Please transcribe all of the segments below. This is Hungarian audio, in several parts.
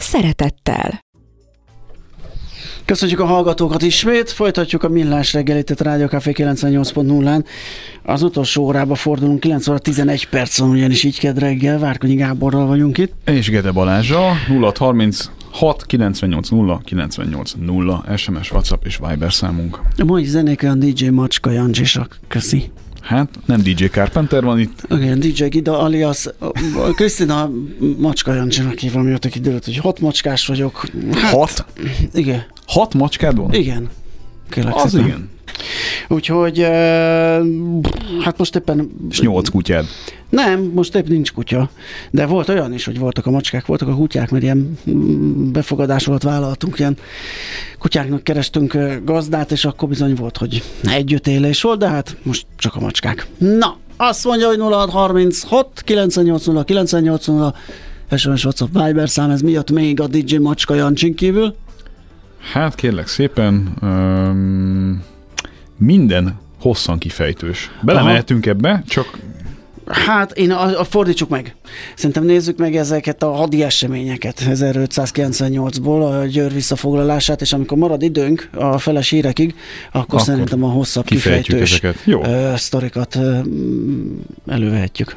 szeretettel. Köszönjük a hallgatókat ismét, folytatjuk a Millás reggelit, a Rádió Café 98.0-án. Az utolsó órába fordulunk, 9 óra 11 percon, ugyanis így kedd reggel, Várkonyi Gáborral vagyunk itt. És Gede Balázsa, 0 30 6 98 0 98 0 SMS, WhatsApp és Viber számunk. A mai zenék olyan DJ Macska Jancsisak. Köszi. Hát nem DJ Carpenter van itt. Igen, DJ Gida alias Krisztina Macska Jancsinak hívom, mióta kiderült, hogy hat macskás vagyok. Hát, hat? Igen. Hat macskád van? Igen. Kérlek Az szépen. igen. Úgyhogy hát most éppen... És nyolc kutyád? Nem, most épp nincs kutya. De volt olyan is, hogy voltak a macskák, voltak a kutyák, mert ilyen mm, befogadásolat vállaltunk, ilyen kutyáknak kerestünk gazdát, és akkor bizony volt, hogy együttélés volt, de hát most csak a macskák. Na, azt mondja, hogy 0636 980 980 SMS WhatsApp Viber szám, ez miatt még a DJ Macska Jancsin kívül? Hát kérlek szépen, um, minden hosszan kifejtős. Belemehetünk ebbe, csak Hát én a, a fordítsuk meg. Szerintem nézzük meg ezeket a hadi eseményeket 1598-ból, a Győr visszafoglalását, és amikor marad időnk a feles hírekig, akkor, akkor szerintem a hosszabb kifejtős ezeket. Jó. sztorikat elővehetjük.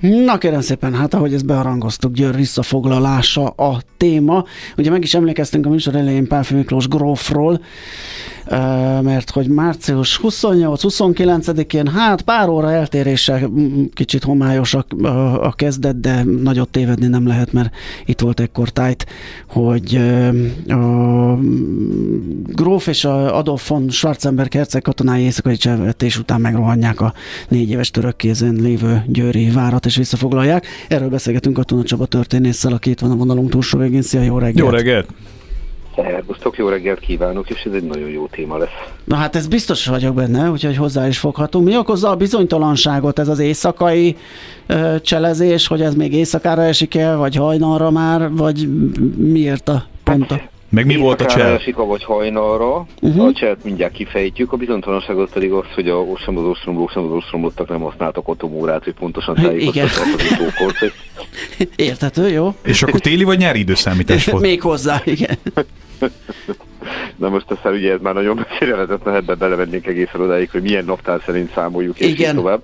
Na kérem szépen, hát ahogy ezt beharangoztuk, Győr visszafoglalása a téma. Ugye meg is emlékeztünk a műsor elején Pálfi Miklós grófról, mert hogy március 28-29-én, hát pár óra eltéréssel kicsit homályos a, kezdet, de nagyot tévedni nem lehet, mert itt volt ekkor tájt, hogy a gróf és a Adolf von Schwarzenberg herceg katonái éjszakai cselvetés után megrohanják a négy éves török kézen lévő győri várat és visszafoglalják. Erről beszélgetünk a Tuna Csaba történésszel, aki itt van a vonalunk túlsó végén. Szia, jó reggelt! Jó reggelt! Szervusztok, jó reggelt kívánok, és ez egy nagyon jó téma lesz. Na hát ez biztos vagyok benne, úgyhogy hozzá is foghatunk. Mi okozza a bizonytalanságot ez az éjszakai ö, cselezés, hogy ez még éjszakára esik el, vagy hajnalra már, vagy miért a ponta? Hát, meg mi volt a csel? Esik, vagy hajnalra, uh-huh. a cselt mindjárt kifejtjük, a bizonytalanságot pedig az, hogy a ostromló, ostromló, ostromló, ostromlottak nem használtak atomórát, hogy pontosan tájékoztatják az utókort. Érthető, jó. És akkor téli vagy nyári időszámítás volt? Még hozzá, igen. Na most aztán ugye ez már nagyon messzire vezetne, ebbe belevennénk egészen odáig, hogy milyen naptár szerint számoljuk, és Igen. tovább.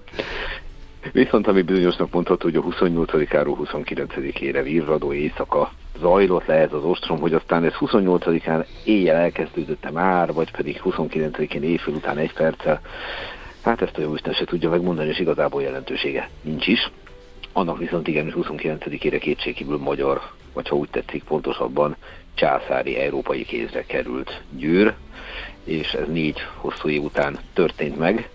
Viszont ami bizonyosnak mondható, hogy a 28-áról 29-ére virradó éjszaka zajlott le ez az ostrom, hogy aztán ez 28-án éjjel elkezdődött már, vagy pedig 29-én éjfél után egy perccel. Hát ezt a jó Isten se tudja megmondani, és igazából jelentősége nincs is. Annak viszont igen, 29-ére kétségkívül magyar, vagy ha úgy tetszik pontosabban, császári európai kézre került Győr, és ez négy hosszú év után történt meg.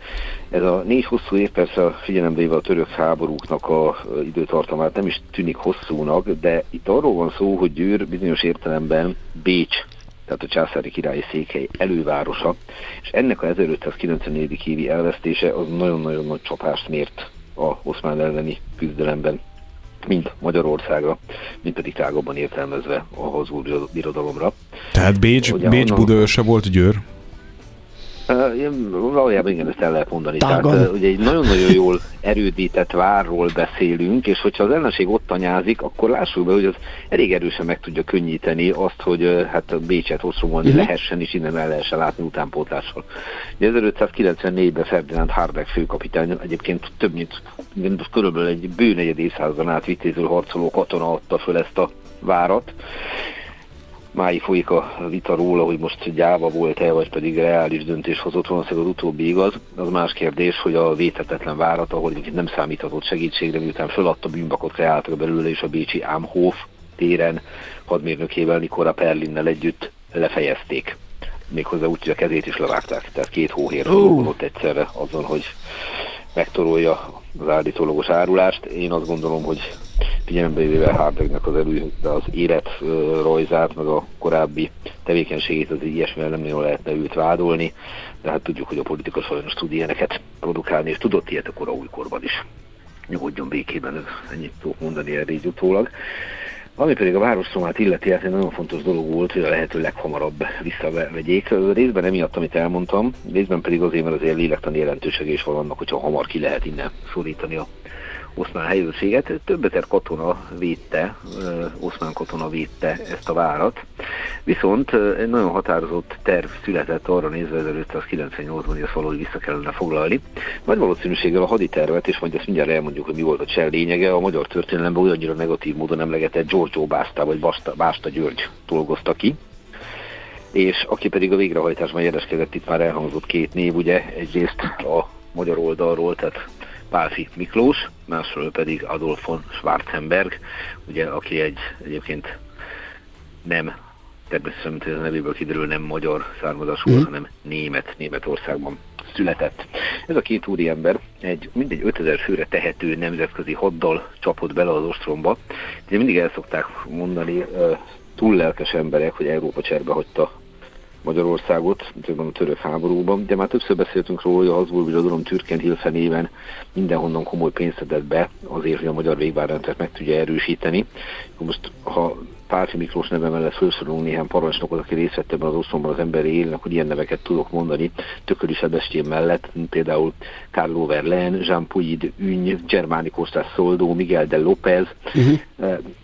Ez a négy hosszú év persze figyelembe véve a török háborúknak a időtartamát nem is tűnik hosszúnak, de itt arról van szó, hogy Győr bizonyos értelemben Bécs tehát a császári királyi székhely elővárosa, és ennek a 1594. évi elvesztése az nagyon-nagyon nagy csapást mért a oszmán elleni küzdelemben mind Magyarországra, mind pedig tágabban értelmezve a Habsburg birodalomra. Tehát Bécs, Ugye, Bécs onnan... Budaörse volt Győr? Valójában igen, ezt el lehet mondani. Tágon. Tehát ugye egy nagyon-nagyon jól erődített várról beszélünk, és hogyha az ellenség ott anyázik, akkor lássuk be, hogy az elég erősen meg tudja könnyíteni azt, hogy hát Bécset ostromolni uh-huh. lehessen, és innen el lehessen látni utánpótlással. 1594-ben Ferdinand Harbeck főkapitány egyébként több mint, körülbelül egy bő negyed évszázadon át vitéző harcoló katona adta föl ezt a várat, máig folyik a vita róla, hogy most gyáva volt-e, vagy pedig reális döntés hozott, valószínűleg az utóbbi igaz. Az más kérdés, hogy a vétetetlen várat, ahol nem számíthatott segítségre, miután föladta bűnbakot kreáltak belőle, és a Bécsi Ámhof téren hadmérnökével Nikora Perlinnel együtt lefejezték. Méghozzá úgy, hogy a kezét is levágták, tehát két hóhér uh. egyszerre azon, hogy megtorolja az állítólagos árulást. Én azt gondolom, hogy figyelembe véve Hardegnek az elő, az életrajzát, meg a korábbi tevékenységét, az ilyesmivel nem nagyon lehetne őt vádolni, de hát tudjuk, hogy a politika sajnos tud ilyeneket produkálni, és tudott ilyet a kora újkorban is. Nyugodjon békében, ennyit tudok mondani erre így utólag. Ami pedig a városromát illeti, hát egy nagyon fontos dolog volt, hogy a lehető leghamarabb visszavegyék. Részben emiatt, amit elmondtam, részben pedig azért, mert azért lélektani jelentősége is van annak, hogyha hamar ki lehet innen szorítani a oszmán helyőrséget. Több ezer katona védte, oszmán katona védte ezt a várat. Viszont egy nagyon határozott terv született arra nézve 1598-ban, hogy ezt valahogy vissza kellene foglalni. Nagy valószínűséggel a haditervet, és majd ezt mindjárt elmondjuk, hogy mi volt a csel lényege, a magyar történelemben olyannyira negatív módon emlegetett Giorgio Básta vagy Basta, Básta György dolgozta ki, és aki pedig a végrehajtásban érdeskedett, itt már elhangzott két név, ugye, egyrészt a magyar oldalról, tehát Pálfi Miklós, másról pedig Adolf von Schwarzenberg, ugye, aki egy egyébként nem természetesen, mint a nevéből kiderül, nem magyar származású, mm. hanem német, Németországban született. Ez a két úriember egy mindegy 5000 főre tehető nemzetközi haddal csapott bele az ostromba. Ugye mindig el szokták mondani túl lelkes emberek, hogy Európa cserbe hagyta Magyarországot, a török háborúban, de már többször beszéltünk róla, hogy a Habsburg birodalom Hilfe néven mindenhonnan komoly pénzt szedett be azért, hogy a magyar végvárrendszert meg tudja erősíteni. Most, ha Pálfi Miklós neve mellett felsorolunk néhány parancsnokot, aki részt vett ebben az oszlomban az emberi élnek, hogy ilyen neveket tudok mondani, Tököli Sebestyén mellett, például Carlo Verlaine, Jean Puig Üny, Germáni Kostás Szoldó, Miguel de López. Uh-huh.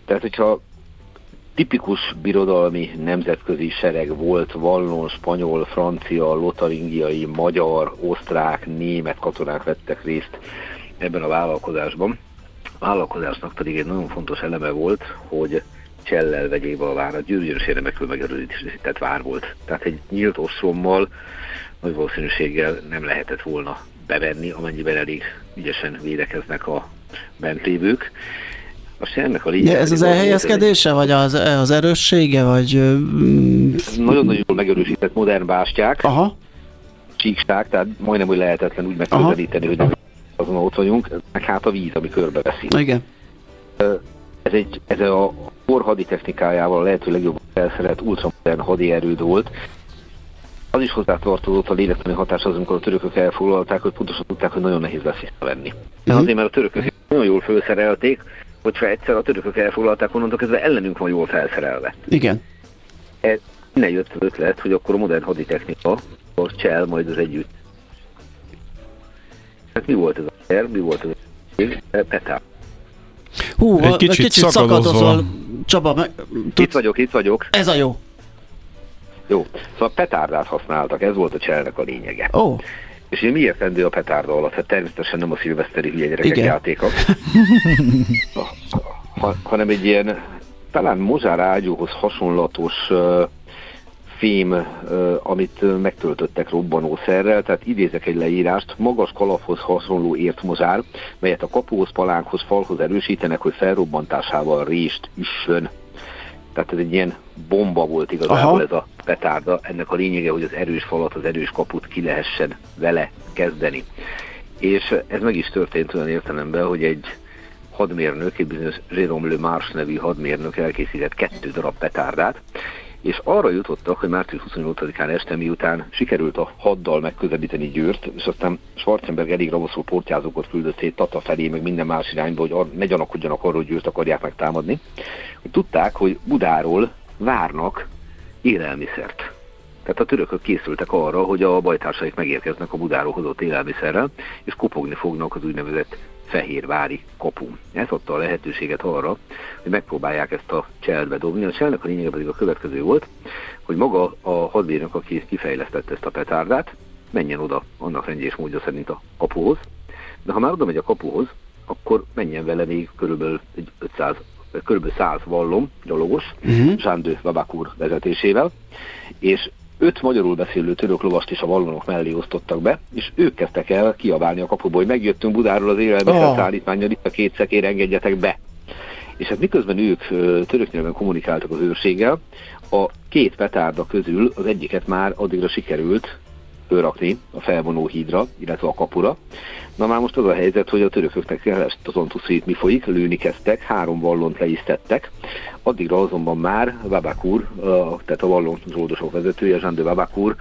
Tehát, hogyha tipikus birodalmi nemzetközi sereg volt, vallon, spanyol, francia, lotaringiai, magyar, osztrák, német katonák vettek részt ebben a vállalkozásban. A vállalkozásnak pedig egy nagyon fontos eleme volt, hogy Csellel vegyék a várat, győzős érdemekről megerősített vár volt. Tehát egy nyílt ostrommal nagy valószínűséggel nem lehetett volna bevenni, amennyiben elég ügyesen védekeznek a bent lévők. Most ennek a lényeg. ez az elhelyezkedése, vagy az, az erőssége, vagy... Nagyon-nagyon jól megerősített modern bástyák. Aha. Csíksták, tehát majdnem, hogy lehetetlen úgy megközelíteni, hogy nem azon ott vagyunk, meg hát a víz, ami körbeveszi. Igen. Ez, egy, ez a kor haditechnikájával a lehető legjobb felszerelt ultramodern hadierőd volt, az is hozzátartozott a lélektani hatáshoz, amikor a törökök elfoglalták, hogy pontosan tudták, hogy nagyon nehéz lesz visszavenni. Uh-huh. Azért, mert a törökök nagyon jól felszerelték, hogyha egyszer a törökök elfoglalták, onnantól kezdve ellenünk van jól felszerelve. Igen. Ez innen jött az ötlet, hogy akkor a modern haditechnika, a csel majd az együtt. Hát mi volt ez a terv, mi volt ez a Petár. Hú, egy kicsit, kicsit szakadozol. Csaba, meg, tudsz... Itt vagyok, itt vagyok. Ez a jó. Jó, szóval petárdát használtak, ez volt a cselnek a lényege. Ó. Oh. És én mi értendő a petárda alatt? Hát természetesen nem a szilveszteri hülye gyerekek Igen. játéka, ha, hanem egy ilyen talán mozsár ágyúhoz hasonlatos uh, fém, uh, amit megtöltöttek robbanószerrel, tehát idézek egy leírást, magas kalaphoz hasonló ért mozsár, melyet a kapóhoz, palánkhoz, falhoz erősítenek, hogy felrobbantásával rést üssön. Tehát ez egy ilyen bomba volt igazából Aha. ez a petárda. Ennek a lényege, hogy az erős falat, az erős kaput ki lehessen vele kezdeni. És ez meg is történt olyan értelemben, hogy egy hadmérnök, egy bizonyos Jérôme Le Mars nevű hadmérnök elkészített kettő darab petárdát, és arra jutottak, hogy március 28-án este miután sikerült a haddal megközelíteni Győrt, és aztán Schwarzenberg elég ravaszul portyázókat küldött szét Tata felé, meg minden más irányba, hogy ne gyanakodjanak arról, hogy Győrt akarják megtámadni, hogy tudták, hogy Budáról várnak élelmiszert. Tehát a törökök készültek arra, hogy a bajtársaik megérkeznek a Budáról hozott élelmiszerrel, és kopogni fognak az úgynevezett Fehérvári kapu. Ez adta a lehetőséget arra, hogy megpróbálják ezt a cselbe dobni. A cselnek a lényege pedig a következő volt, hogy maga a hadbírnök, aki kifejlesztette ezt a petárdát, menjen oda annak rendjés módja szerint a kapuhoz, de ha már oda megy a kapuhoz, akkor menjen vele még körülbelül egy 500 kb. 100 vallom gyalogos, uh-huh. Jean de Babakur vezetésével, és öt magyarul beszélő török lovast is a vallonok mellé osztottak be, és ők kezdtek el kiabálni a kapuból, hogy megjöttünk Budáról az élelmiszer oh. szállítmányra, itt a két szekér engedjetek be. És hát miközben ők török nyelven kommunikáltak az őrséggel, a két petárda közül az egyiket már addigra sikerült fölrakni a felvonó hídra, illetve a kapura. Na már most az a helyzet, hogy a törököknek azon tudsz, mi folyik, lőni kezdtek, három vallont le is. Addigra azonban már Babakur, tehát a vallon zsoldosok vezetője, Jean de Babakur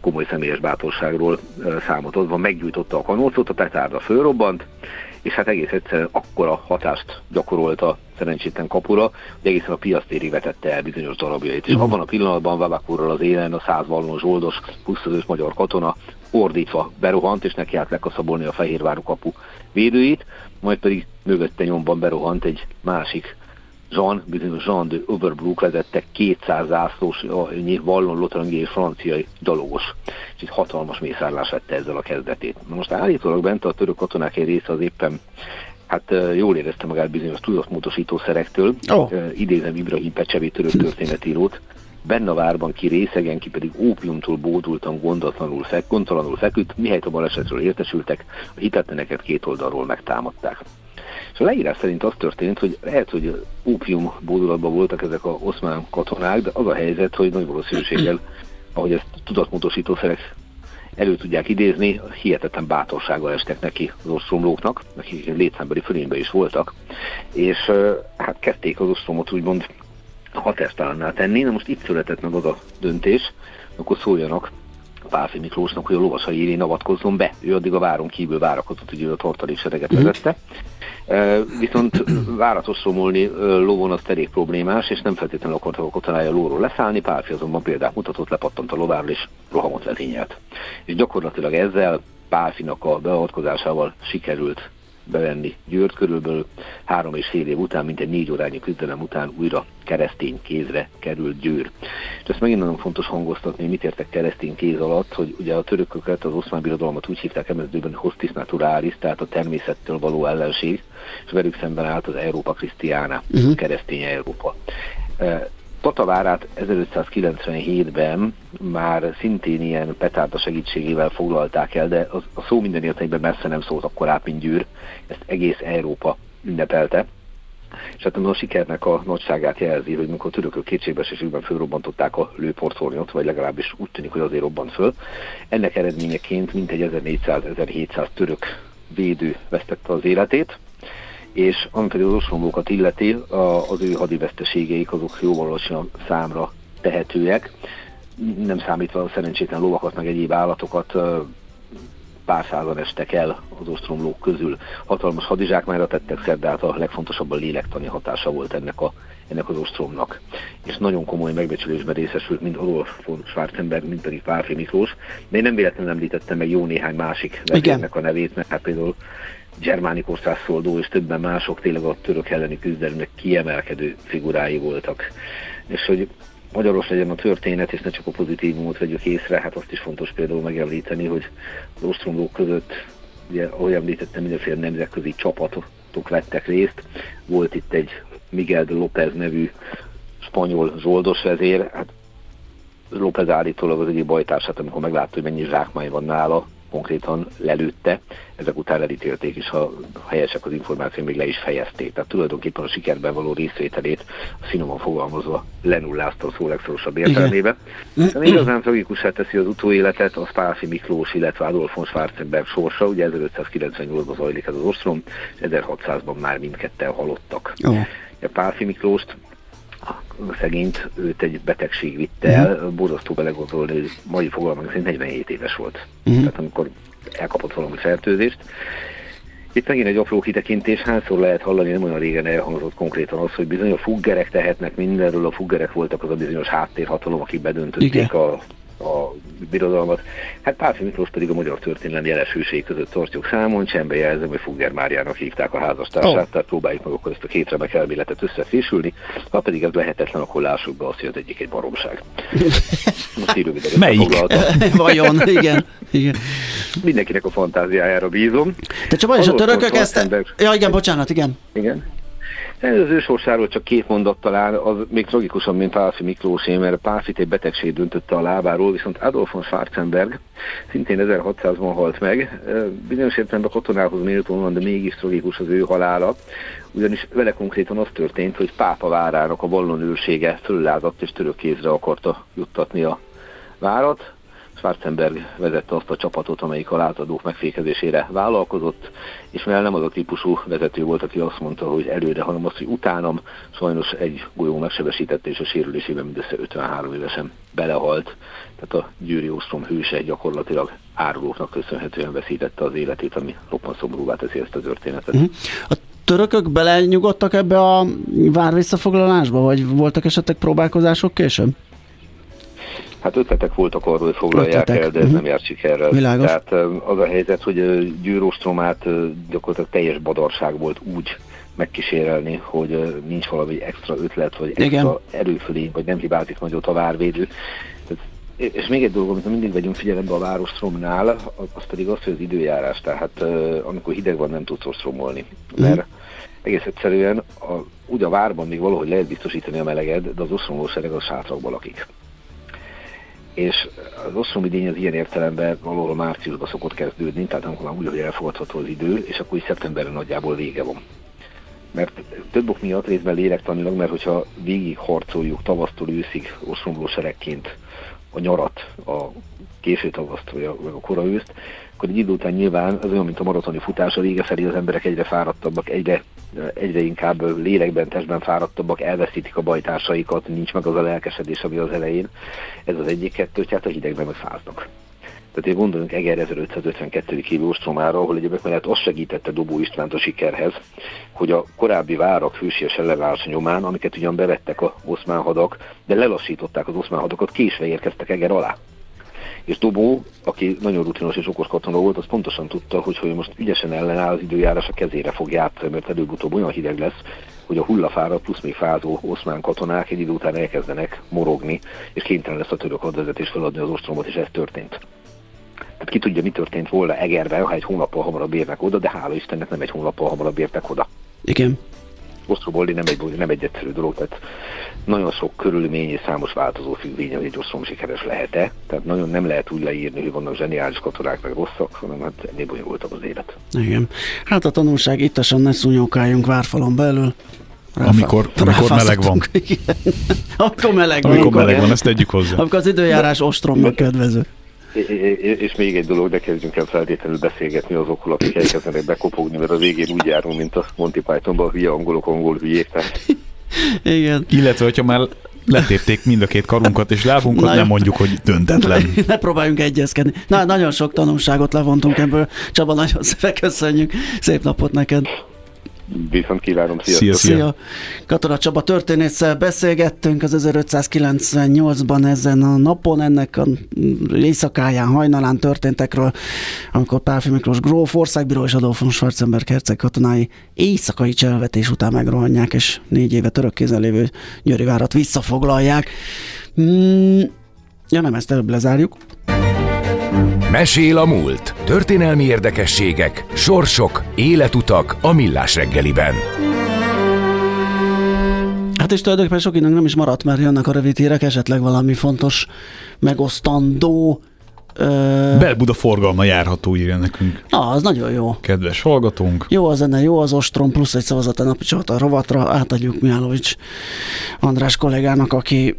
komoly személyes bátorságról számot adva meggyújtotta a kanócot, a petárda fölrobbant, és hát egész egyszerűen akkora hatást gyakorolt a szerencsétlen kapura, hogy egészen a piasztérig vetette el bizonyos darabjait. És abban a pillanatban Vabakurral az élen a száz vallon zsoldos, 25 magyar katona ordítva berohant, és neki állt lekaszabolni a Fehérváru kapu védőit, majd pedig mögötte nyomban berohant egy másik Jean, bizonyos Jean de Overbrook vezette 200 zászlós vallon lotrangi és franciai dalogos. És egy hatalmas mészárlás vette ezzel a kezdetét. Na most állítólag bent a török katonák egy része az éppen hát jól érezte magát bizonyos tudatmódosítószerektől. Oh. Idézem Ibrahim Pecsevi török történetírót, benne a várban ki részegen, ki pedig ópiumtól bódultan gondatlanul, fek, gondtalanul feküdt, mihelyt a balesetről értesültek, a hitetleneket két oldalról megtámadták. És a leírás szerint az történt, hogy lehet, hogy ópium bódulatban voltak ezek a oszmán katonák, de az a helyzet, hogy nagy valószínűséggel, ahogy ezt tudatmódosítószerek elő tudják idézni, hihetetlen bátorsággal estek neki az ostromlóknak, akik létszámbeli fölényben is voltak, és hát kezdték az ostromot úgymond hatástalanná tenni. Na most itt született meg az a döntés, akkor szóljanak Pálfi Miklósnak, hogy a lovasai élén avatkozzon be. Ő addig a váron kívül várakozott, hogy ő a tartalék sereget mhm. vezette. Viszont váratos romolni lovon az terék problémás, és nem feltétlenül akarta a katonája lóról leszállni, Pálfi azonban példát mutatott, lepattant a lováról, és rohamot vezényelt. És gyakorlatilag ezzel Pálfinak a beavatkozásával sikerült bevenni Győrt körülbelül három és fél év után, mint egy négy órányi küzdelem után újra keresztény kézre került Győr. És ezt megint nagyon fontos hangoztatni, mit értek keresztény kéz alatt, hogy ugye a törököket, az oszmán birodalmat úgy hívták emelődőben hostis naturalis, tehát a természettől való ellenség, és velük szemben állt az Európa Christiana, uh-huh. keresztény Európa. Tatavárát 1597-ben már szintén ilyen petárda segítségével foglalták el, de az, a szó minden értelemben messze nem szólt akkor át, mint Győr. Ezt egész Európa ünnepelte. És hát a sikernek a nagyságát jelzi, hogy mikor a törökök kétségbeesésükben fölrobbantották a lőportszornyot, vagy legalábbis úgy tűnik, hogy azért robbant föl. Ennek eredményeként mintegy 1400-1700 török védő vesztette az életét, és ami pedig az ostromlókat illeti, az ő hadiveszteségeik azok jóval alacsonyabb számra tehetőek, nem számítva a szerencsétlen lovakat, meg egyéb állatokat, pár százan estek el az ostromlók közül. Hatalmas hadizsákmányra tettek szert, de hát a legfontosabb a lélektani hatása volt ennek, a, ennek az ostromnak. És nagyon komoly megbecsülésben részesült mind Adolf von Schwarzenberg, mind pedig Pálfi Miklós. De én nem véletlenül említettem meg jó néhány másik vezérnek a nevét, mert hát például Germánikus Szoldó és többen mások tényleg a török elleni küzdelemnek kiemelkedő figurái voltak. És hogy magyaros legyen a történet, és ne csak a pozitívumot vegyük észre, hát azt is fontos például megemlíteni, hogy az ostromlók között, ugye, ahogy említettem, mindenféle nemzetközi csapatok vettek részt. Volt itt egy Miguel de López nevű spanyol zsoldos vezér, hát López állítólag az egyik bajtársát, amikor meglátta, hogy mennyi zsákmány van nála, konkrétan lelőtte, ezek után elítélték, és ha helyesek az információk, még le is fejezték. Tehát tulajdonképpen a sikerben való részvételét, a finoman fogalmazva lenullázta a szó legszorosabb értelmébe. De igazán tragikusá teszi az utóéletet, az Pálfi Miklós, illetve Adolf von Schwarzenberg sorsa, ugye 1598-ban zajlik ez az ostrom, és 1600-ban már mindketten halottak. Oh. Pálfi Miklóst szegényt őt egy betegség vitte el, uh-huh. borzasztó belegondolni, hogy mai fogalmunk szerint 47 éves volt. Uh-huh. Tehát amikor elkapott valami fertőzést. Itt megint egy apró kitekintés, hányszor lehet hallani, nem olyan régen elhangzott konkrétan az, hogy bizony a fuggerek tehetnek mindenről, a fuggerek voltak az a bizonyos háttérhatalom, akik bedöntötték a a birodalmat. Hát Pálfi Miklós pedig a magyar történelem jeles hőség között tartjuk számon, csembe jelzem, hogy Fugger Máriának hívták a házastársát, oh. tehát próbáljuk meg akkor ezt a két remek elméletet összefésülni, ha pedig ez lehetetlen, akkor lássuk be azt, hogy az egyik egy baromság. Most Melyik? Vajon, igen. igen. Mindenkinek a fantáziájára bízom. Te csak vagy, a törökök ezt... Ja, igen, bocsánat, igen. Igen. Az ő csak két mondat talán, az még tragikusabb, mint Pálfi Miklósé, mert Pálfit egy betegség döntötte a lábáról, viszont Adolf von Schwarzenberg szintén 1600-ban halt meg. Bizonyos értelemben katonához méltó van, de mégis tragikus az ő halála, ugyanis vele konkrétan az történt, hogy pápa várának a vallon őrsége és török kézre akarta juttatni a várat, Schwarzenberg vezette azt a csapatot, amelyik a látadók megfékezésére vállalkozott, és mivel nem az a típusú vezető volt, aki azt mondta, hogy előre, hanem azt, hogy utánam sajnos egy golyó megsebesítette, és a sérülésében mindössze 53 évesen belehalt. Tehát a Győri Ostrom hőse gyakorlatilag árulóknak köszönhetően veszítette az életét, ami roppant szomorúvá teszi ezt a történetet. Uh-huh. A törökök belenyugodtak ebbe a vár visszafoglalásba, vagy voltak esetleg próbálkozások később? Hát ötletek voltak arról, hogy foglalják ötletek. el, de ez uh-huh. nem járt sikerrel. Világos. Tehát az a helyzet, hogy Győrostromát gyakorlatilag teljes badarság volt úgy megkísérelni, hogy nincs valami extra ötlet, vagy extra Igen. erőfölény, vagy nem hibázik nagyot a várvédő. És még egy dolog, amit mindig vegyünk figyelembe a várostromnál, az pedig az, hogy az időjárás, tehát amikor hideg van, nem tudsz ostromolni. Mhm. Mert egész egyszerűen a, úgy a várban még valahogy lehet biztosítani a meleged, de az ostromló sereg a sátrakban lakik és az osztrom idény az ilyen értelemben valahol márciusban szokott kezdődni, tehát amikor már úgy, hogy elfogadható az idő, és akkor is szeptemberben nagyjából vége van. Mert több ok miatt részben lélektanilag, mert hogyha végig harcoljuk tavasztól őszig ostromló seregként a nyarat, a késő tavaszt vagy a, vagy a kora őszt, akkor egy idő után nyilván az olyan, mint a maratoni futás, a vége felé az emberek egyre fáradtabbak, egyre, egyre inkább lélekben, testben fáradtabbak, elveszítik a bajtársaikat, nincs meg az a lelkesedés, ami az elején. Ez az egyik kettő, hát a hidegben meg fáznak. Tehát én gondolunk Eger 1552. évi ostromára, ahol egyébként mellett azt segítette Dobó Istvánt a sikerhez, hogy a korábbi várak hősies ellenállása nyomán, amiket ugyan bevettek a oszmán hadak, de lelassították az oszmán hadakat, késve érkeztek Eger alá. És Dobó, aki nagyon rutinos és okos katona volt, az pontosan tudta, hogy, hogy most ügyesen ellenáll, az időjárás a kezére fog játszani, mert előbb-utóbb olyan hideg lesz, hogy a hullafára plusz még fázó oszmán katonák egy idő után elkezdenek morogni, és kénytelen lesz a török hadvezetés feladni az ostromot, és ez történt. Tehát ki tudja, mi történt volna Egerben, ha egy hónappal hamarabb érnek oda, de hála Istennek nem egy hónappal hamarabb értek oda. Igen. Osztrobolni nem egy, nem egy egyszerű dolog, tehát nagyon sok körülmény és számos változó függvény, hogy egy ostrom sikeres lehet-e. Tehát nagyon nem lehet úgy leírni, hogy vannak zseniális katonák, meg rosszak, hanem hát ennél bonyolultabb az élet. Igen. Hát a tanulság ittasan ne szúnyókáljunk várfalon belül. Ráfá... Amikor, amikor meleg van. Igen. Amikor meleg van. Amikor meleg van, ezt tegyük hozzá. Amikor az időjárás ostromnak kedvező. És még egy dolog, de kezdjünk el feltétlenül beszélgetni azokkal, akik elkezdenek bekopogni, mert a végén úgy járunk, mint a Monty Pythonban, hülye angolok, angol hülyék. Igen. Illetve, hogyha már letépték mind a két karunkat és lábunkat, nem mondjuk, hogy döntetlen. Ne, ne próbáljunk egyezkedni. Na, nagyon sok tanulságot levontunk ebből. Csaba, nagyon szépen köszönjük. Szép napot neked. Viszont kívánom, sziasztok! Szia, szia. Katona Csaba történésszel beszélgettünk az 1598-ban ezen a napon, ennek a éjszakáján, hajnalán történtekről, amikor Pálfi Miklós gróf, országbíró és Adolf von Schwarzenberg herceg katonái éjszakai cselvetés után megrohanják, és négy éve török kézen lévő Győri várat visszafoglalják. Mm, ja nem, ezt előbb lezárjuk. Mesél a múlt. Történelmi érdekességek, sorsok, életutak a millás reggeliben. Hát és tulajdonképpen sok időnk nem is maradt, mert jönnek a rövid hírek, esetleg valami fontos megosztandó Ö... Belbuda forgalma járható írja nekünk. Na, az nagyon jó. Kedves hallgatónk. Jó a zene, jó az ostrom, plusz egy szavazat a napi csata rovatra. Átadjuk Mihálovics András kollégának, aki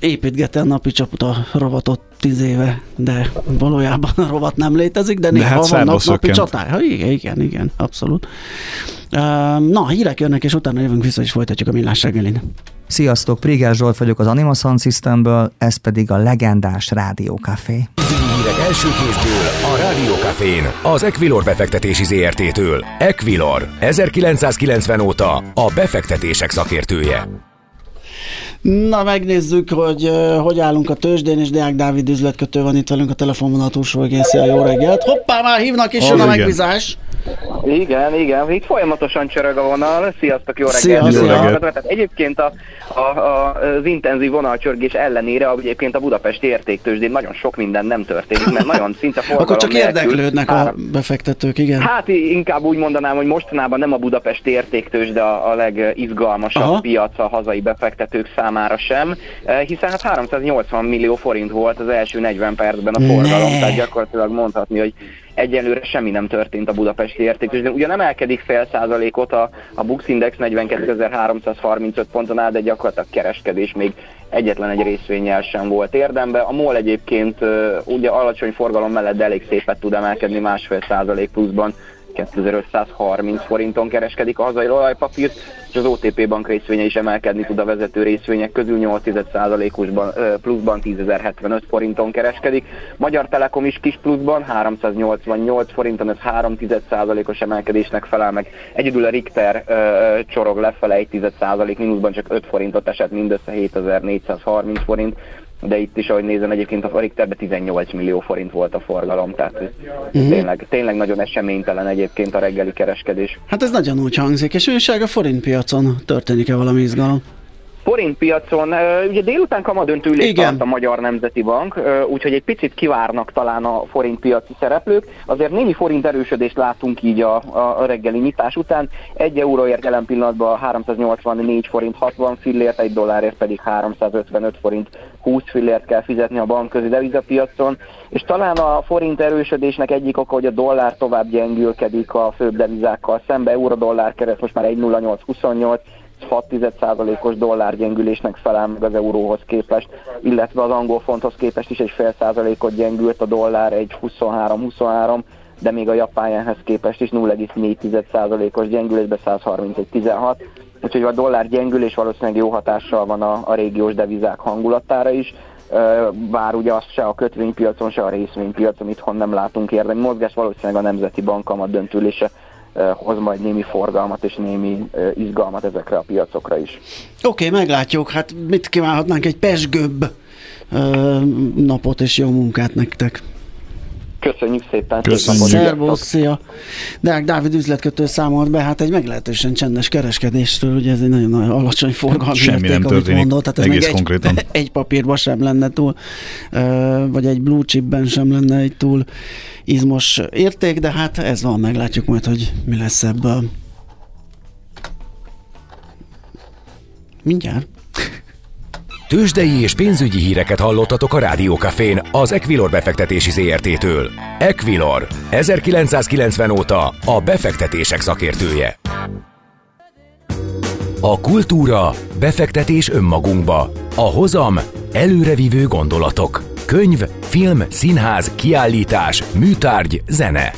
építgette a napi csapata rovatot tíz éve, de valójában a rovat nem létezik, de néha hát vannak napi csaták. Ha, igen, igen, igen, abszolút. Na, hírek jönnek, és utána jövünk vissza, és folytatjuk a millás reggelin. Sziasztok, Prigás Zsolt vagyok az Anima Sound Systemből, ez pedig a legendás Rádió Café. Hírek első kézből a Rádió Cafén, az Equilor befektetési ZRT-től. Equilor, 1990 óta a befektetések szakértője. Na, megnézzük, hogy hogy állunk a tőzsdén, és Deák Dávid üzletkötő van itt velünk a telefonvonal túlsó Szia, jó reggelt. Hoppá, már hívnak, és jön a megbízás. Igen, igen, itt folyamatosan csörög a vonal. Sziasztok, jó reggelt! Szia, szia. Tehát egyébként a, a, a, az intenzív vonalcsörgés ellenére egyébként a budapesti értéktősdén nagyon sok minden nem történik, mert nagyon szinte forgalom Akkor csak érdeklődnek a befektetők, igen? Hát inkább úgy mondanám, hogy mostanában nem a budapesti értéktősde a, a legizgalmasabb Aha. piac a hazai befektetők számára sem, eh, hiszen hát 380 millió forint volt az első 40 percben a forgalom, ne. tehát gyakorlatilag mondhatni, hogy egyelőre semmi nem történt a budapesti értéktőzsdén. Ugyan emelkedik fél százalékot a, a Bux Index 42.335 ponton áll, de gyakorlatilag kereskedés még egyetlen egy részvényel sem volt érdembe. A MOL egyébként ugye alacsony forgalom mellett de elég szépet tud emelkedni másfél százalék pluszban 2530 forinton kereskedik a hazai olajpapírt, és az OTP bank részvénye is emelkedni tud a vezető részvények közül 8%-osban pluszban 10.075 forinton kereskedik. Magyar Telekom is kis pluszban 388 forinton, ez 3%-os emelkedésnek felel meg. Egyedül a Richter ö, csorog lefele 1% mínuszban csak 5 forintot esett, mindössze 7430 forint de itt is, ahogy nézem, egyébként a Richterben 18 millió forint volt a forgalom, tehát uh-huh. tényleg, tényleg nagyon eseménytelen egyébként a reggeli kereskedés. Hát ez nagyon úgy hangzik, és újság a forintpiacon történik-e valami izgalom? Forintpiacon, ugye délután kamadöntő ülést tart a Magyar Nemzeti Bank, úgyhogy egy picit kivárnak talán a forintpiaci szereplők. Azért némi forint erősödést látunk így a, a reggeli nyitás után. Egy euróért jelen pillanatban 384 forint 60 fillért, egy dollárért pedig 355 forint 20 fillért kell fizetni a bankközi devizapiacon, és talán a forint erősödésnek egyik oka, hogy a dollár tovább gyengülkedik a főbb devizákkal szembe, euró-dollár kereszt most már 1,0828, 6,1%-os dollárgyengülésnek felel meg az euróhoz képest, illetve az angol fonthoz képest is egy fél százalékot gyengült a dollár, egy 23-23, de még a japánjához képest is 0,4%-os gyengülésbe 131,16. Úgyhogy a dollár gyengülés valószínűleg jó hatással van a, a régiós devizák hangulatára is, bár ugye azt se a kötvénypiacon, se a részvénypiacon itthon nem látunk érdemi mozgás, valószínűleg a Nemzeti Bank kamat döntülése hoz majd némi forgalmat és némi izgalmat ezekre a piacokra is. Oké, okay, meglátjuk. Hát mit kívánhatnánk egy pesgőbb napot és jó munkát nektek. Köszönjük szépen. Köszönjük. Szervusz, szia. Deák Dávid üzletkötő számolt be, hát egy meglehetősen csendes kereskedésről, ugye ez egy nagyon, nagyon alacsony forgalmi Semmi érték, nem történik, mondott, tehát ez egész még konkrétan. Egy, egy papírban sem lenne túl, vagy egy blue chipben sem lenne egy túl izmos érték, de hát ez van, meglátjuk majd, hogy mi lesz ebből. Mindjárt. Tőzsdei és pénzügyi híreket hallottatok a Rádiókafén az Equilor befektetési ZRT-től. Equilor, 1990 óta a befektetések szakértője. A kultúra, befektetés önmagunkba. A hozam, előrevívő gondolatok. Könyv, film, színház, kiállítás, műtárgy, zene.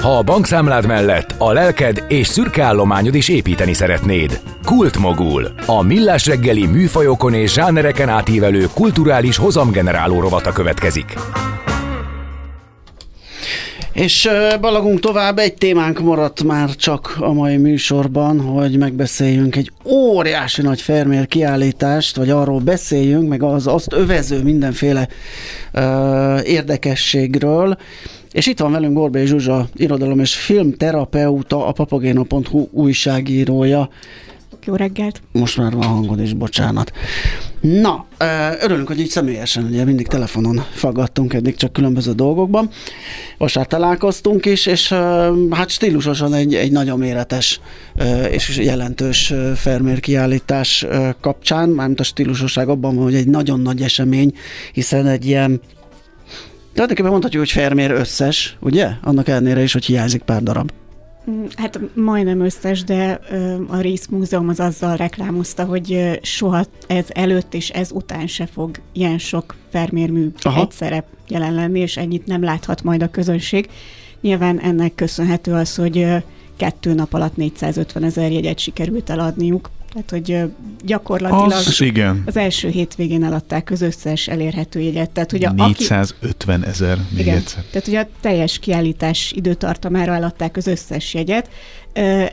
Ha a bankszámlád mellett a lelked és szürke állományod is építeni szeretnéd. Kultmogul. A millás reggeli műfajokon és zsánereken átívelő kulturális hozamgeneráló rovata következik. És balagunk tovább, egy témánk maradt már csak a mai műsorban, hogy megbeszéljünk egy óriási nagy Fermér kiállítást, vagy arról beszéljünk, meg az azt övező mindenféle uh, érdekességről. És itt van velünk Gorbé Zsuzsa, irodalom és filmterapeuta, a papagéno.hu újságírója. Jó reggelt! Most már van hangod is, bocsánat. Na, örülünk, hogy így személyesen, ugye mindig telefonon faggattunk eddig csak különböző dolgokban. Most már találkoztunk is, és hát stílusosan egy, egy nagyon méretes és jelentős Fermér kiállítás kapcsán, mármint a stílusosság abban van, hogy egy nagyon nagy esemény, hiszen egy ilyen Tulajdonképpen mondhatjuk, hogy Fermér összes, ugye? Annak ellenére is, hogy hiányzik pár darab. Mm, hát majdnem összes, de a Részmúzeum az azzal reklámozta, hogy soha ez előtt és ez után se fog ilyen sok Fermérmű Aha. egyszerre jelen lenni, és ennyit nem láthat majd a közönség. Nyilván ennek köszönhető az, hogy kettő nap alatt 450 ezer jegyet sikerült eladniuk, tehát, hogy gyakorlatilag az, igen. az első hétvégén eladták az összes elérhető jegyet. Tehát, hogy a, 450 ezer még igen, egyszer. Tehát, hogy a teljes kiállítás időtartamára eladták az összes jegyet.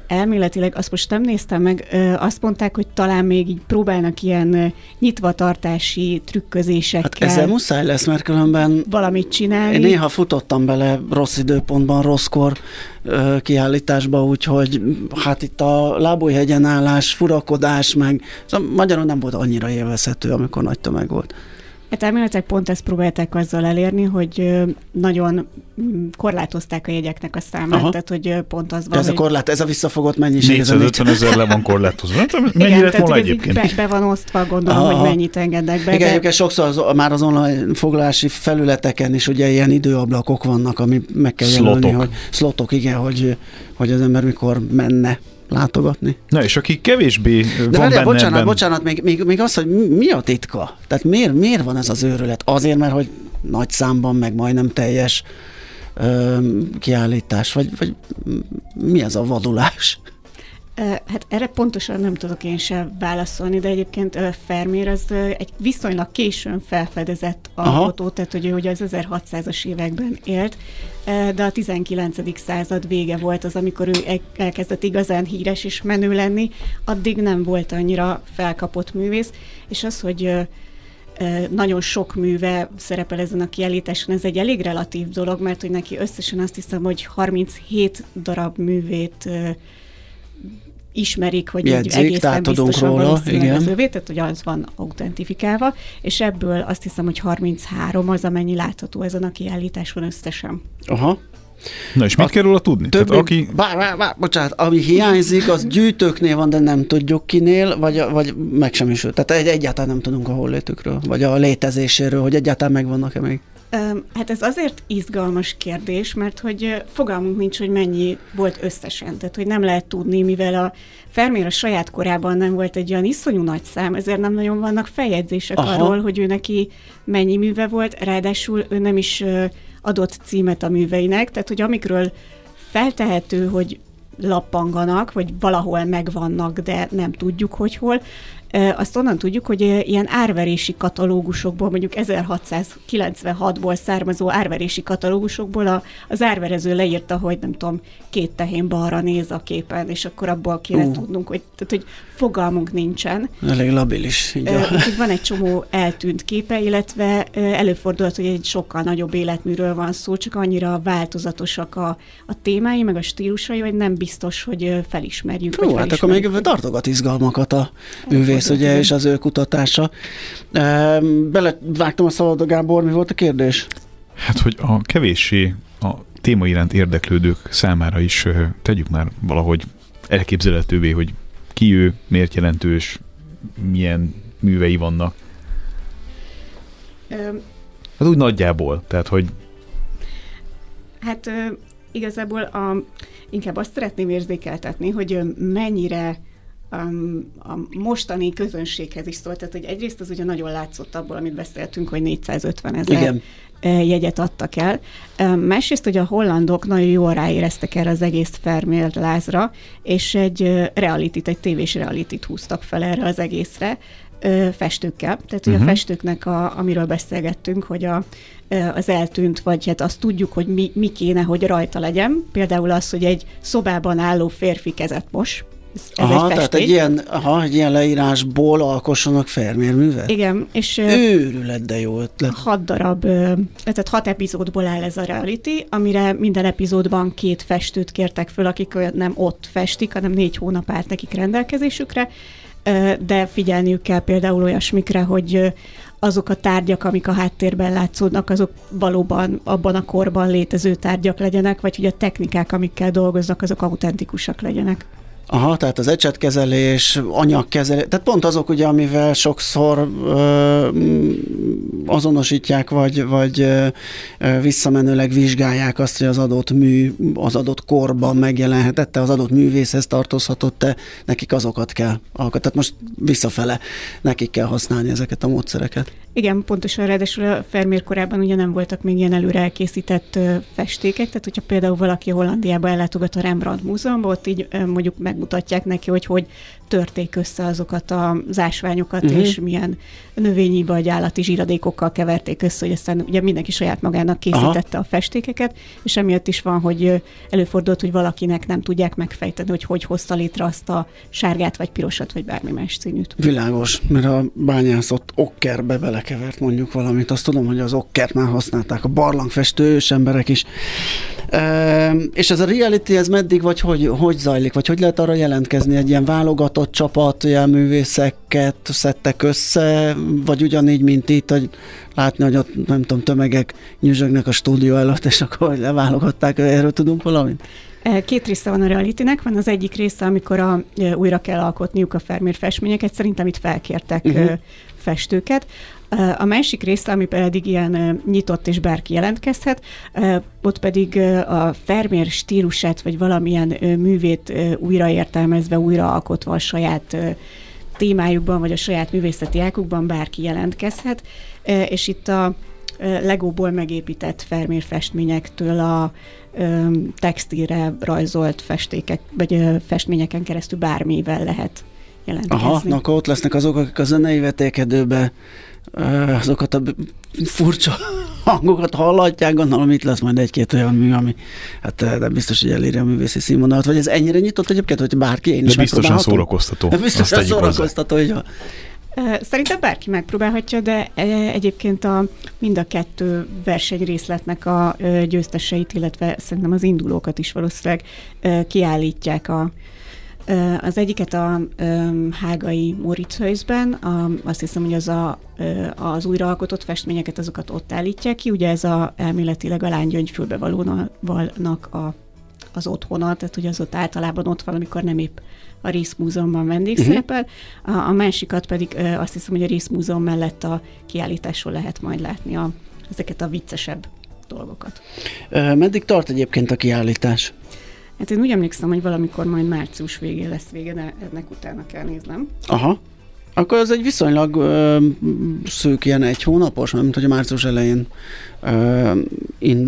Elméletileg azt most nem néztem meg, azt mondták, hogy talán még így próbálnak ilyen nyitvatartási trükközésekkel. Hát ezzel muszáj lesz, mert különben valamit csinálni. Én néha futottam bele rossz időpontban, rosszkor kiállításba, úgyhogy hát itt a lábújhegyen állás, furakodás, meg szóval magyarul nem volt annyira élvezhető, amikor nagy tömeg volt. Hát elméletileg pont ezt próbálták azzal elérni, hogy nagyon korlátozták a jegyeknek a számát, Aha. tehát hogy pont az van. Ez a korlát, ez a visszafogott mennyiség. 450 ezer le van korlátozva. Hát, mennyi Igen, lett volna egyébként? Be, be, van osztva, gondolom, Aha. hogy mennyit engednek be. Igen, de... sokszor az, már az online foglalási felületeken is ugye ilyen időablakok vannak, ami meg kell jelölni, hogy szlotok, igen, hogy, hogy az ember mikor menne látogatni. Na és aki kevésbé De van várjál, benne bocsánat, ebben... bocsánat, még, még, még az, hogy mi a titka? Tehát miért, miért van ez az őrület? Azért, mert hogy nagy számban, meg majdnem teljes ö, kiállítás, vagy, vagy mi ez a vadulás? Hát erre pontosan nem tudok én sem válaszolni, de egyébként Fermér az egy viszonylag későn felfedezett alkotó, tehát hogy ő ugye az 1600-as években élt, de a 19. század vége volt az, amikor ő elkezdett igazán híres és menő lenni, addig nem volt annyira felkapott művész, és az, hogy nagyon sok műve szerepel ezen a kiállításon, ez egy elég relatív dolog, mert hogy neki összesen azt hiszem, hogy 37 darab művét ismerik, hogy Jegyzik, így egészen biztosan róla, igen. az övé, tehát hogy az van autentifikálva, és ebből azt hiszem, hogy 33 az, amennyi látható ezen a kiállításon összesen. Aha. Na és mit a kell róla tudni? Többi, Tehát aki... bár, bár, bár, bocsánat, ami hiányzik, az gyűjtőknél van, de nem tudjuk kinél, vagy, vagy meg sem is. Tehát egy, egyáltalán nem tudunk a hollétükről, vagy a létezéséről, hogy egyáltalán megvannak-e még. Hát ez azért izgalmas kérdés, mert hogy fogalmunk nincs, hogy mennyi volt összesen. Tehát, hogy nem lehet tudni, mivel a Fermér a saját korában nem volt egy olyan iszonyú nagy szám, ezért nem nagyon vannak feljegyzések Aha. arról, hogy ő neki mennyi műve volt, ráadásul ő nem is adott címet a műveinek, tehát, hogy amikről feltehető, hogy lappanganak, vagy valahol megvannak, de nem tudjuk, hogy hol azt onnan tudjuk, hogy ilyen árverési katalógusokból, mondjuk 1696-ból származó árverési katalógusokból a, az árverező leírta, hogy nem tudom, két tehén balra néz a képen, és akkor abból kéne uh. tudnunk, hogy, tehát, hogy fogalmunk nincsen. Elég labilis. Így van egy csomó eltűnt képe, illetve előfordulhat, hogy egy sokkal nagyobb életműről van szó, csak annyira változatosak a, a témái, meg a stílusai, hogy nem biztos, hogy felismerjük. Jó, hát akkor még tartogat izgalmakat a művész, ugye, és az ő kutatása. Belevágtam a szabad Gábor, mi volt a kérdés? Hát, hogy a kevéssé a téma iránt érdeklődők számára is tegyük már valahogy elképzelhetővé, hogy ki ő, miért jelentős, milyen művei vannak. Ö, hát úgy nagyjából, tehát hogy... Hát ö, igazából a, inkább azt szeretném érzékeltetni, hogy mennyire a mostani közönséghez is szólt, tehát hogy egyrészt az ugye nagyon látszott abból, amit beszéltünk, hogy 450 ezer Igen jegyet adtak el. Másrészt, hogy a hollandok nagyon jól ráéreztek erre az egész Fermér lázra, és egy reality egy tévés reality húztak fel erre az egészre, festőkkel. Tehát, hogy uh-huh. a mhm. festőknek, a, amiről beszélgettünk, hogy a, az eltűnt, vagy hát azt tudjuk, hogy mi, mi kéne, hogy rajta legyen. Például az, hogy egy szobában álló férfi kezet mos, ez aha, egy tehát egy ilyen, aha, egy ilyen leírásból alkossanak felmérművet? Igen, és... Őrület, de jó ötlet. Hat darab, tehát hat epizódból áll ez a reality, amire minden epizódban két festőt kértek föl, akik nem ott festik, hanem négy hónap állt nekik rendelkezésükre, de figyelniük kell például olyasmikre, hogy azok a tárgyak, amik a háttérben látszódnak, azok valóban abban a korban létező tárgyak legyenek, vagy hogy a technikák, amikkel dolgoznak, azok autentikusak legyenek. Aha, tehát az ecsetkezelés, anyagkezelés, tehát pont azok ugye, amivel sokszor ö, azonosítják, vagy, vagy ö, visszamenőleg vizsgálják azt, hogy az adott mű az adott korban megjelenhetette, az adott művészhez tartozhatott-e, nekik azokat kell alkotni. Tehát most visszafele nekik kell használni ezeket a módszereket. Igen, pontosan, ráadásul a Fermér korában ugye nem voltak még ilyen előre elkészített festékek, tehát hogyha például valaki Hollandiába ellátogat a Rembrandt Múzeumban, ott így mondjuk meg megmutatják neki, hogy hogy törték össze azokat az ásványokat, uh-huh. és milyen növényi vagy állati zsíradékokkal keverték össze, hogy aztán ugye mindenki saját magának készítette Aha. a festékeket, és emiatt is van, hogy előfordult, hogy valakinek nem tudják megfejteni, hogy hogy hozta létre azt a sárgát, vagy pirosat, vagy bármi más színűt. Világos, mert a bányászott okkerbe belekevert mondjuk valamit. Azt tudom, hogy az okkert már használták a barlangfestő emberek is. E, és ez a reality, ez meddig, vagy hogy, hogy zajlik, vagy hogy lehet arra jelentkezni egy ilyen válogatott csapat, ilyen művészeket szedtek össze, vagy ugyanígy, mint itt, hogy látni, hogy ott nem tudom, tömegek nyüzsögnek a stúdió előtt, és akkor leválogatták, erről tudunk valamit? Két része van a realitynek, van az egyik része, amikor a, újra kell alkotniuk a Fermér festményeket, szerintem itt felkértek uh-huh. festőket. A másik része, ami pedig ilyen nyitott és bárki jelentkezhet, ott pedig a Fermér stílusát, vagy valamilyen művét újraértelmezve, újraalkotva a saját témájukban, vagy a saját művészeti águkban bárki jelentkezhet, és itt a legóból megépített Fermér festményektől a textilre rajzolt festékek, vagy festményeken keresztül bármivel lehet jelentkezni. Aha, na akkor ott lesznek azok, akik a zenei vetékedőbe azokat a furcsa hangokat hallatják, gondolom itt lesz majd egy-két olyan mű, ami hát de biztos, hogy eléri a művészi színvonalat, vagy ez ennyire nyitott egyébként, hogy bárki, én de is biztosan szórakoztató. De biztosan szórakoztató, hogy Szerintem bárki megpróbálhatja, de egyébként a, mind a kettő versenyrészletnek a győzteseit, illetve szerintem az indulókat is valószínűleg kiállítják a, az egyiket a Hágai Moritzhőzben, azt hiszem, hogy az a, az újraalkotott festményeket, azokat ott állítják ki, ugye ez a elméletileg a lánygyöngyfülbevalónak a, az otthona, tehát ugye az ott általában ott van, amikor nem épp a Részmúzeumban vendégszerepel, uh-huh. a, a másikat pedig azt hiszem, hogy a Részmúzeum mellett a kiállításról lehet majd látni a, ezeket a viccesebb dolgokat. Meddig tart egyébként a kiállítás? Hát én úgy emlékszem, hogy valamikor majd március végén lesz vége, de ennek utána kell néznem. Aha. Akkor ez egy viszonylag ö, szűk, ilyen egy hónapos, mint hogy a március elején ö,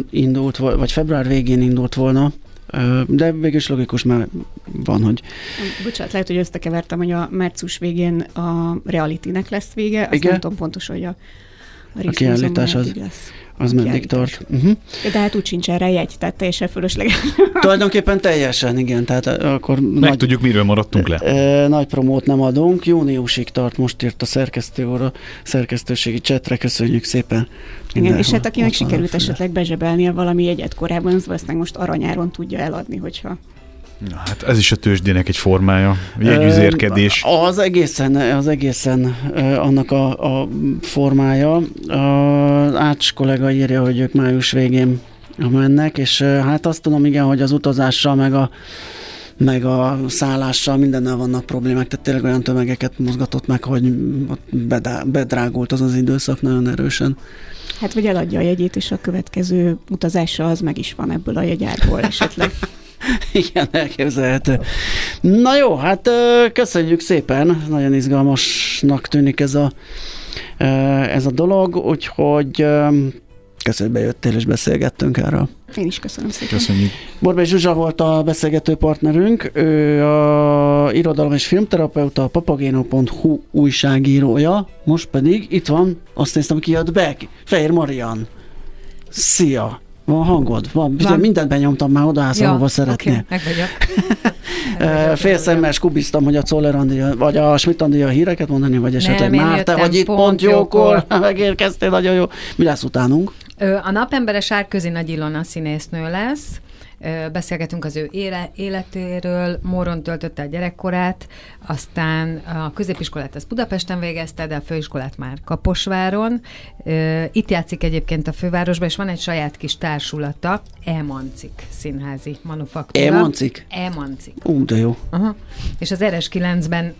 indult, vagy február végén indult volna. De végül is logikus, mert van, hogy... Bocsánat, lehet, hogy összekevertem, hogy a március végén a reality-nek lesz vége, azt Igen? nem tudom pontosan, hogy a, a, a kiállítás az, lesz az meddig tart. Uh-huh. De hát úgy sincs erre jegy, tehát teljesen fölösleges. Tulajdonképpen teljesen, igen. Tehát akkor Meg nagy, tudjuk, miről maradtunk le. E, nagy promót nem adunk. Júniusig tart, most írt a szerkesztő óra, szerkesztőségi csetre, köszönjük szépen. Igen, és hát akinek sikerült esetleg bezsebelnie valami jegyet korábban, az valószínűleg most aranyáron tudja eladni, hogyha Na, hát ez is a tőzsdének egy formája, jegyüzérkedés. Az egészen, az egészen annak a, a formája. Az Ács kollega írja, hogy ők május végén mennek, és hát azt tudom, igen, hogy az utazással, meg a meg a szállással mindennel vannak problémák, tehát tényleg olyan tömegeket mozgatott meg, hogy bedrágult az az időszak nagyon erősen. Hát vagy eladja a jegyét, és a következő utazásra az meg is van ebből a jegyárból esetleg. Igen, elképzelhető. Na jó, hát köszönjük szépen, nagyon izgalmasnak tűnik ez a, ez a dolog, úgyhogy köszönjük, bejöttél és beszélgettünk erről. Én is köszönöm szépen. Köszönjük. Borbé Zsuzsa volt a beszélgető partnerünk, ő a irodalom és filmterapeuta, a papagéno.hu újságírója, most pedig itt van, azt néztem, ki jött be, Fehér Marian. Szia! Van hangod? Van. van. Mindent benyomtam már oda, ja, ahova szeretnél. Okay. Félszemmel skubiztam, hogy a Czoller vagy a Schmidt a híreket mondani, vagy esetleg Nem, már te vagy itt pont jókor. Megérkeztél, nagyon jó. Mi lesz utánunk? A napembere Sárközi Nagy Ilona színésznő lesz, beszélgetünk az ő éle, életéről, Móron töltötte a gyerekkorát, aztán a középiskolát az Budapesten végezte, de a főiskolát már Kaposváron. Itt játszik egyébként a fővárosban, és van egy saját kis társulata, Emancik színházi manufaktúra. Emancik? Emancik. Ú, de jó. Aha. És az RS9-ben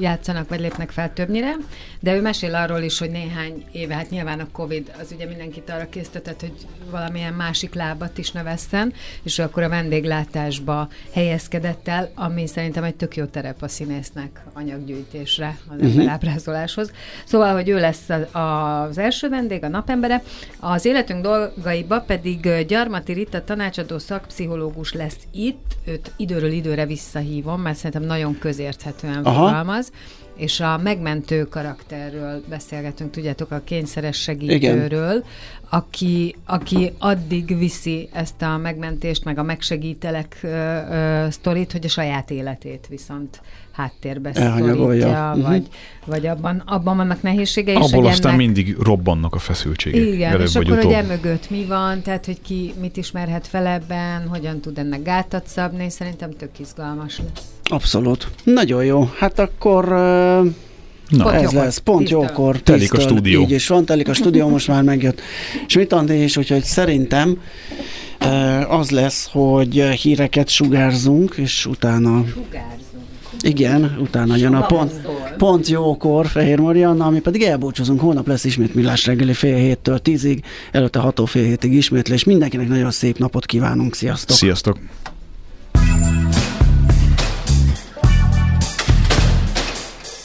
játszanak, vagy lépnek fel többnyire, de ő mesél arról is, hogy néhány éve, hát nyilván a Covid az ugye mindenkit arra késztetett, hogy valamilyen másik lábat is növesszen, és akkor a vendéglátásba helyezkedett el, ami szerintem egy tök jó terep a színésznek anyaggyűjtésre, az uh-huh. emberábrázoláshoz. Szóval, hogy ő lesz az első vendég, a napembere, az életünk dolgaiba pedig Gyarmati Rita tanácsadó szakpszichológus lesz itt, őt időről időre visszahívom, mert szerintem nagyon közérthetően Aha. fogalmaz és a megmentő karakterről beszélgetünk, tudjátok, a kényszeres segítőről, Igen. aki, aki addig viszi ezt a megmentést, meg a megsegítelek ö, ö, sztorit, hogy a saját életét viszont háttérbe szorítja, uh-huh. vagy, vagy abban, abban vannak nehézségei. Abból és aztán ennek... mindig robbannak a feszültségek. Igen, és akkor, utóbb. hogy emögött mi van, tehát, hogy ki mit ismerhet fel ebben, hogyan tud ennek gátat szabni, szerintem tök izgalmas lesz. Abszolút. Nagyon jó. Hát akkor uh... Na, pont ez jókor. lesz, pont Tisztel. jókor. Telik a stúdió. Így is van, telik a stúdió, most már megjött. És mit Andi is, úgyhogy szerintem az lesz, hogy híreket sugárzunk, és utána... Sugárzunk. Igen, utána jön a pont, pont jókor Fehér Marianna, ami pedig elbúcsúzunk. Holnap lesz ismét millás reggeli fél héttől tízig, előtte ható fél hétig ismétlés. Mindenkinek nagyon szép napot kívánunk. Sziasztok! Sziasztok!